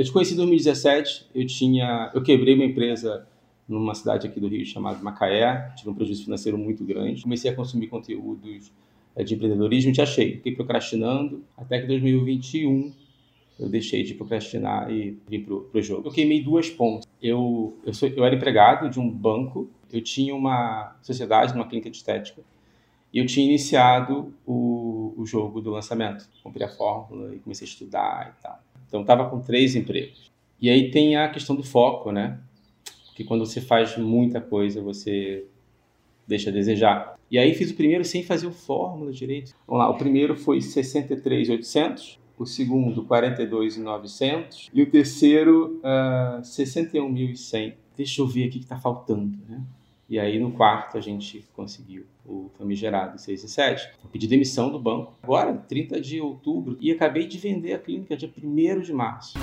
eu te conheci em 2017, eu tinha, eu quebrei uma empresa numa cidade aqui do Rio chamada Macaé, tive um prejuízo financeiro muito grande. Comecei a consumir conteúdos é, de empreendedorismo te achei. Fiquei procrastinando até que 2021 eu deixei de procrastinar e vim pro, pro jogo. Eu queimei duas pontas. Eu, eu, sou, eu era empregado de um banco, eu tinha uma sociedade numa clínica de estética e eu tinha iniciado o, o jogo do lançamento. Comprei a fórmula e comecei a estudar e tal. Então, estava com três empregos. E aí tem a questão do foco, né? Porque quando você faz muita coisa, você deixa a desejar. E aí fiz o primeiro sem fazer o fórmula direito. Vamos lá, o primeiro foi 63,800, o segundo 42,900 e o terceiro uh, ah, 61.100. Deixa eu ver aqui que está faltando, né? E aí no quarto a gente conseguiu o famigerado 6 e 7. Eu pedi demissão do banco agora, 30 de outubro, e acabei de vender a clínica dia 1 de março.